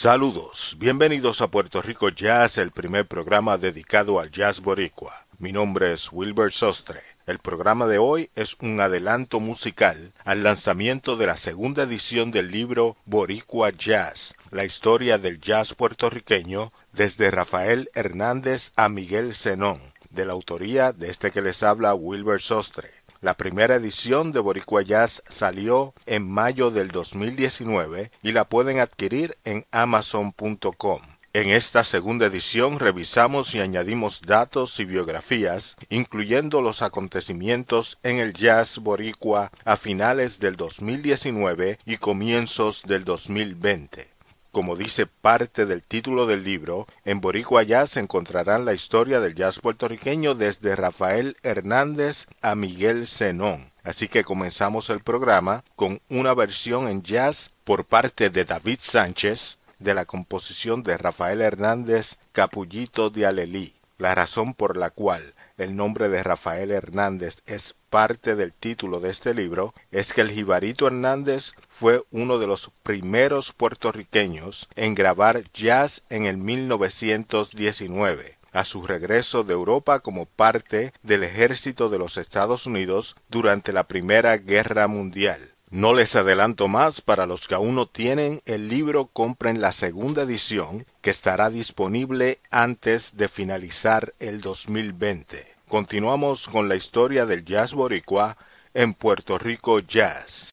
Saludos, bienvenidos a Puerto Rico Jazz, el primer programa dedicado al jazz boricua. Mi nombre es Wilbur Sostre. El programa de hoy es un adelanto musical al lanzamiento de la segunda edición del libro Boricua Jazz, la historia del jazz puertorriqueño desde Rafael Hernández a Miguel Zenón, de la autoría de este que les habla Wilbur Sostre. La primera edición de Boricua Jazz salió en mayo del 2019 y la pueden adquirir en amazon.com. En esta segunda edición revisamos y añadimos datos y biografías, incluyendo los acontecimientos en el jazz boricua a finales del 2019 y comienzos del 2020. Como dice parte del título del libro, en Boricua Jazz encontrarán la historia del jazz puertorriqueño desde Rafael Hernández a Miguel Zenón. Así que comenzamos el programa con una versión en jazz por parte de David Sánchez de la composición de Rafael Hernández Capullito de Alelí. La razón por la cual el nombre de Rafael Hernández es parte del título de este libro es que el Jibarito Hernández fue uno de los primeros puertorriqueños en grabar jazz en el 1919 a su regreso de Europa como parte del ejército de los Estados Unidos durante la Primera Guerra Mundial. No les adelanto más, para los que aún no tienen el libro compren la segunda edición que estará disponible antes de finalizar el 2020. Continuamos con la historia del jazz boricua en Puerto Rico Jazz.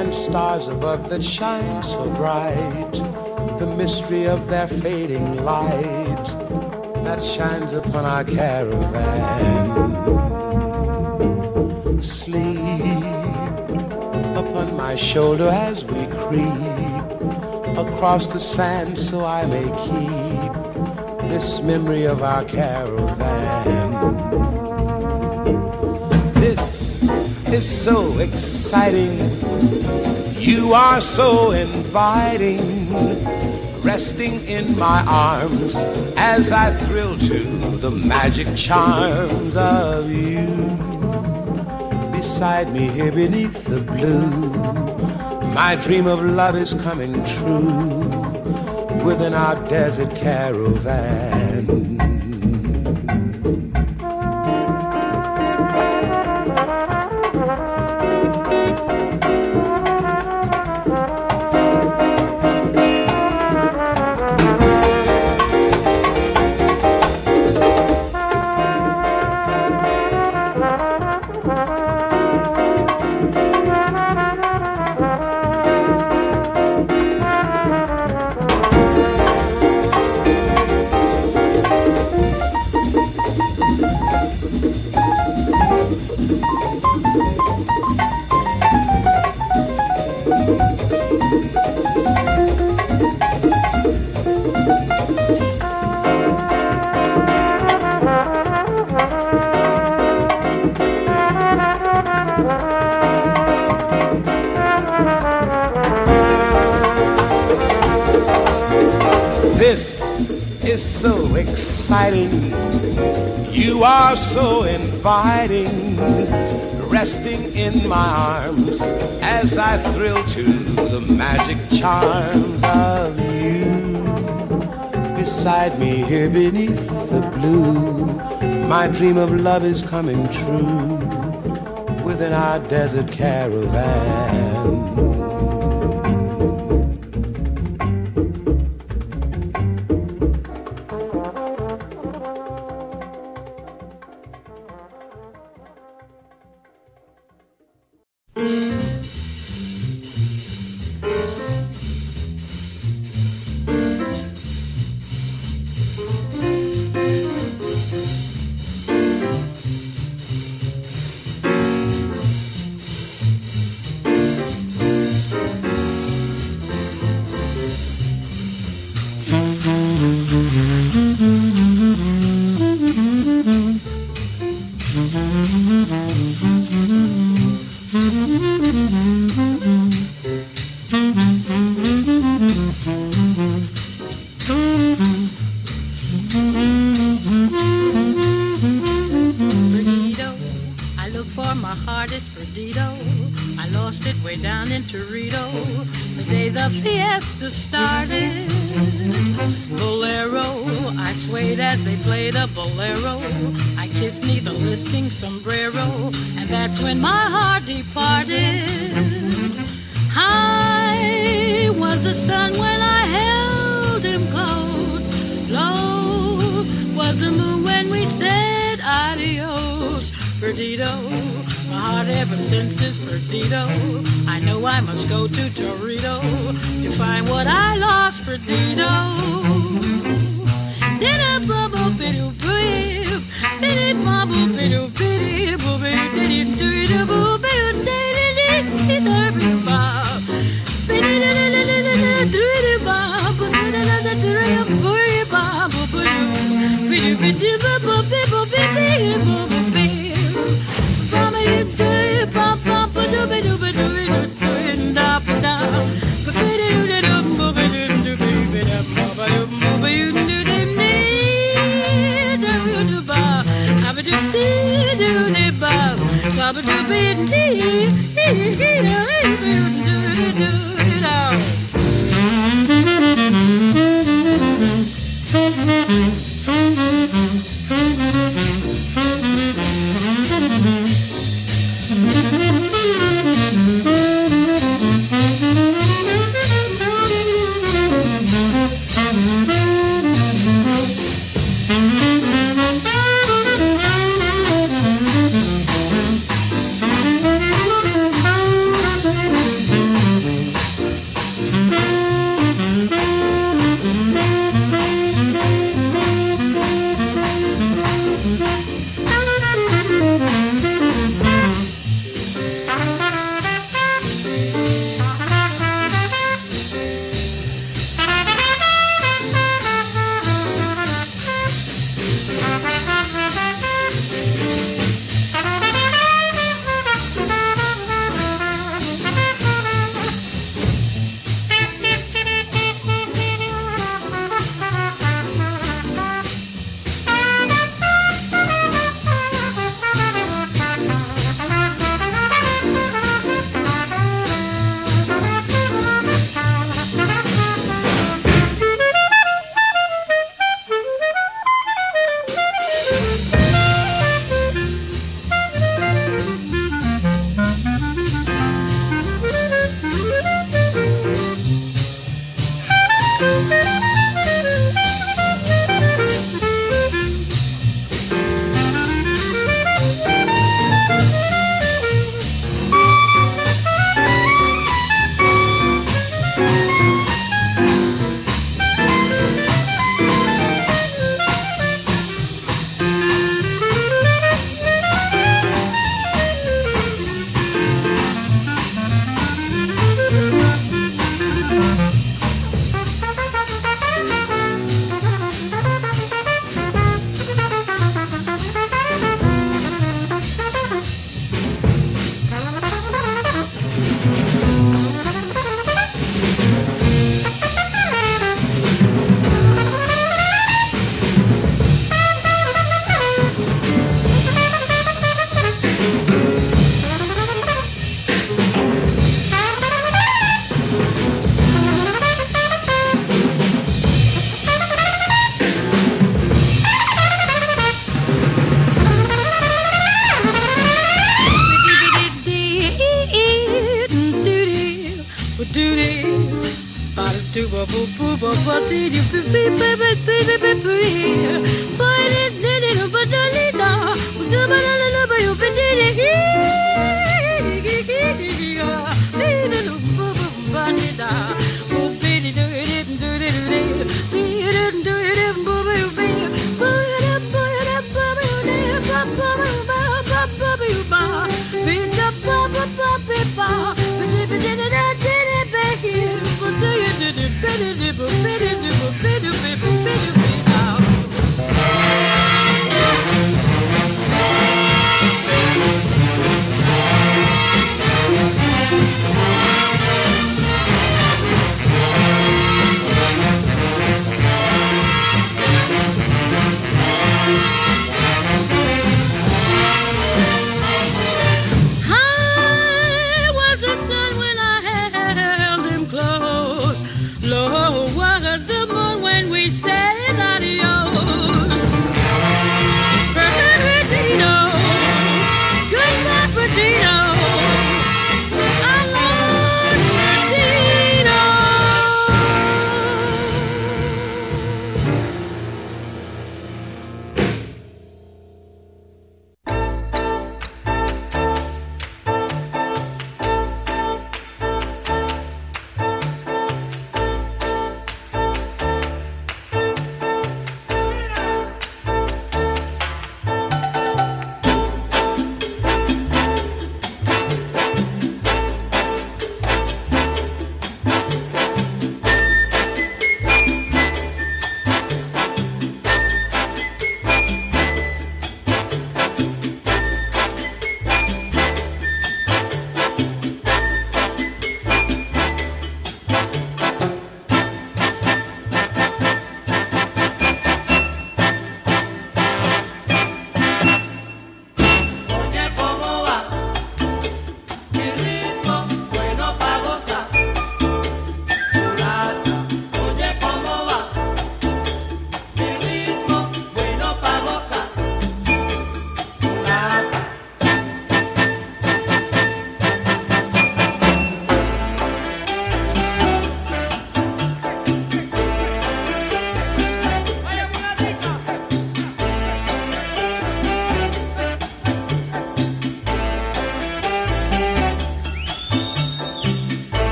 And stars above that shine so bright, the mystery of their fading light that shines upon our caravan. Sleep upon my shoulder as we creep across the sand so I may keep this memory of our caravan. This is so exciting you are so inviting, resting in my arms as I thrill to the magic charms of you. Beside me here beneath the blue, my dream of love is coming true within our desert caravan. My dream of love is coming true within our desert caravan.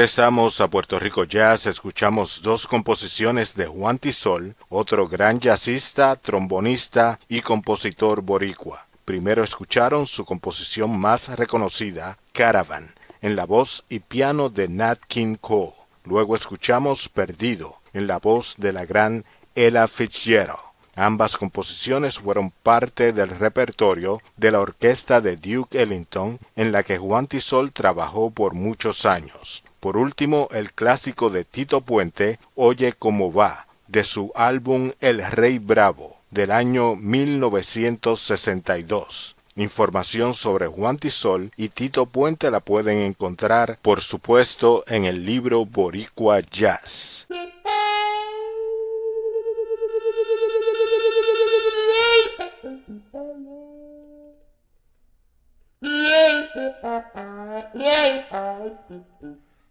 Regresamos a Puerto Rico Jazz, escuchamos dos composiciones de Juan Tisol, otro gran jazzista, trombonista y compositor boricua. Primero escucharon su composición más reconocida, Caravan, en la voz y piano de Nat King Cole. Luego escuchamos Perdido, en la voz de la gran Ella Fitzgerald. Ambas composiciones fueron parte del repertorio de la orquesta de Duke Ellington, en la que Juan Tisol trabajó por muchos años. Por último, el clásico de Tito Puente, Oye cómo va, de su álbum El Rey Bravo, del año 1962. Información sobre Juan Tisol y Tito Puente la pueden encontrar, por supuesto, en el libro Boricua Jazz.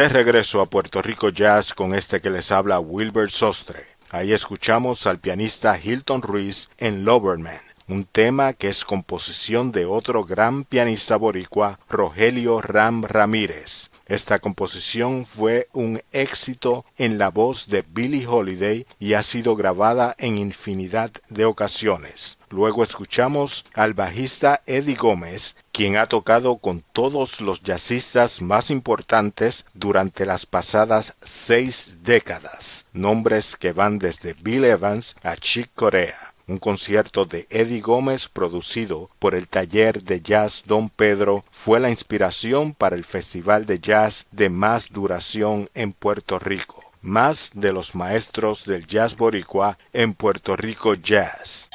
De regreso a Puerto Rico Jazz con este que les habla Wilbert Sostre. Ahí escuchamos al pianista Hilton Ruiz en Loverman, un tema que es composición de otro gran pianista boricua, Rogelio Ram Ramírez. Esta composición fue un éxito en la voz de Billie Holiday y ha sido grabada en infinidad de ocasiones. Luego escuchamos al bajista Eddie Gómez, quien ha tocado con todos los jazzistas más importantes durante las pasadas seis décadas, nombres que van desde Bill Evans a Chick Corea un concierto de Eddie Gómez producido por el taller de jazz Don Pedro fue la inspiración para el festival de jazz de más duración en Puerto Rico. Más de los maestros del jazz boricua en Puerto Rico Jazz.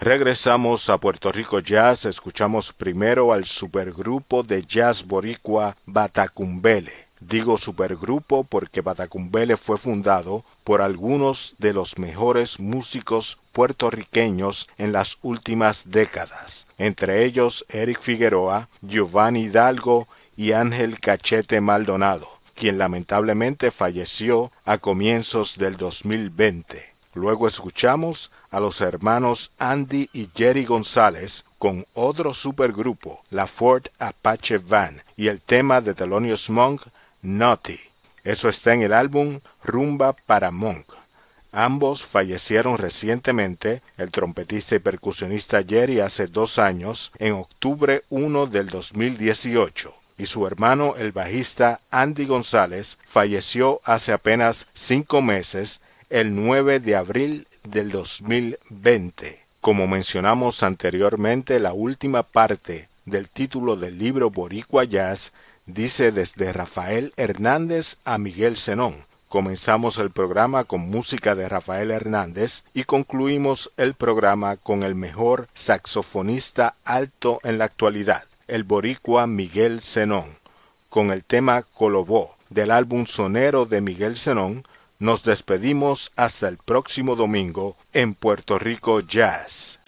Regresamos a Puerto Rico Jazz, escuchamos primero al supergrupo de jazz boricua Batacumbele. Digo supergrupo porque Batacumbele fue fundado por algunos de los mejores músicos puertorriqueños en las últimas décadas, entre ellos Eric Figueroa, Giovanni Hidalgo y Ángel Cachete Maldonado, quien lamentablemente falleció a comienzos del 2020. Luego escuchamos a los hermanos Andy y Jerry González con otro supergrupo, la Ford Apache Van, y el tema de Thelonious Monk, Naughty. Eso está en el álbum Rumba para Monk. Ambos fallecieron recientemente, el trompetista y percusionista Jerry hace dos años, en octubre 1 del 2018, y su hermano el bajista Andy González falleció hace apenas cinco meses el 9 de abril del 2020. Como mencionamos anteriormente, la última parte del título del libro Boricua Jazz dice desde Rafael Hernández a Miguel Zenón. Comenzamos el programa con música de Rafael Hernández y concluimos el programa con el mejor saxofonista alto en la actualidad, el boricua Miguel Zenón, con el tema Colobó del álbum sonero de Miguel Zenón, nos despedimos hasta el próximo domingo en Puerto Rico Jazz.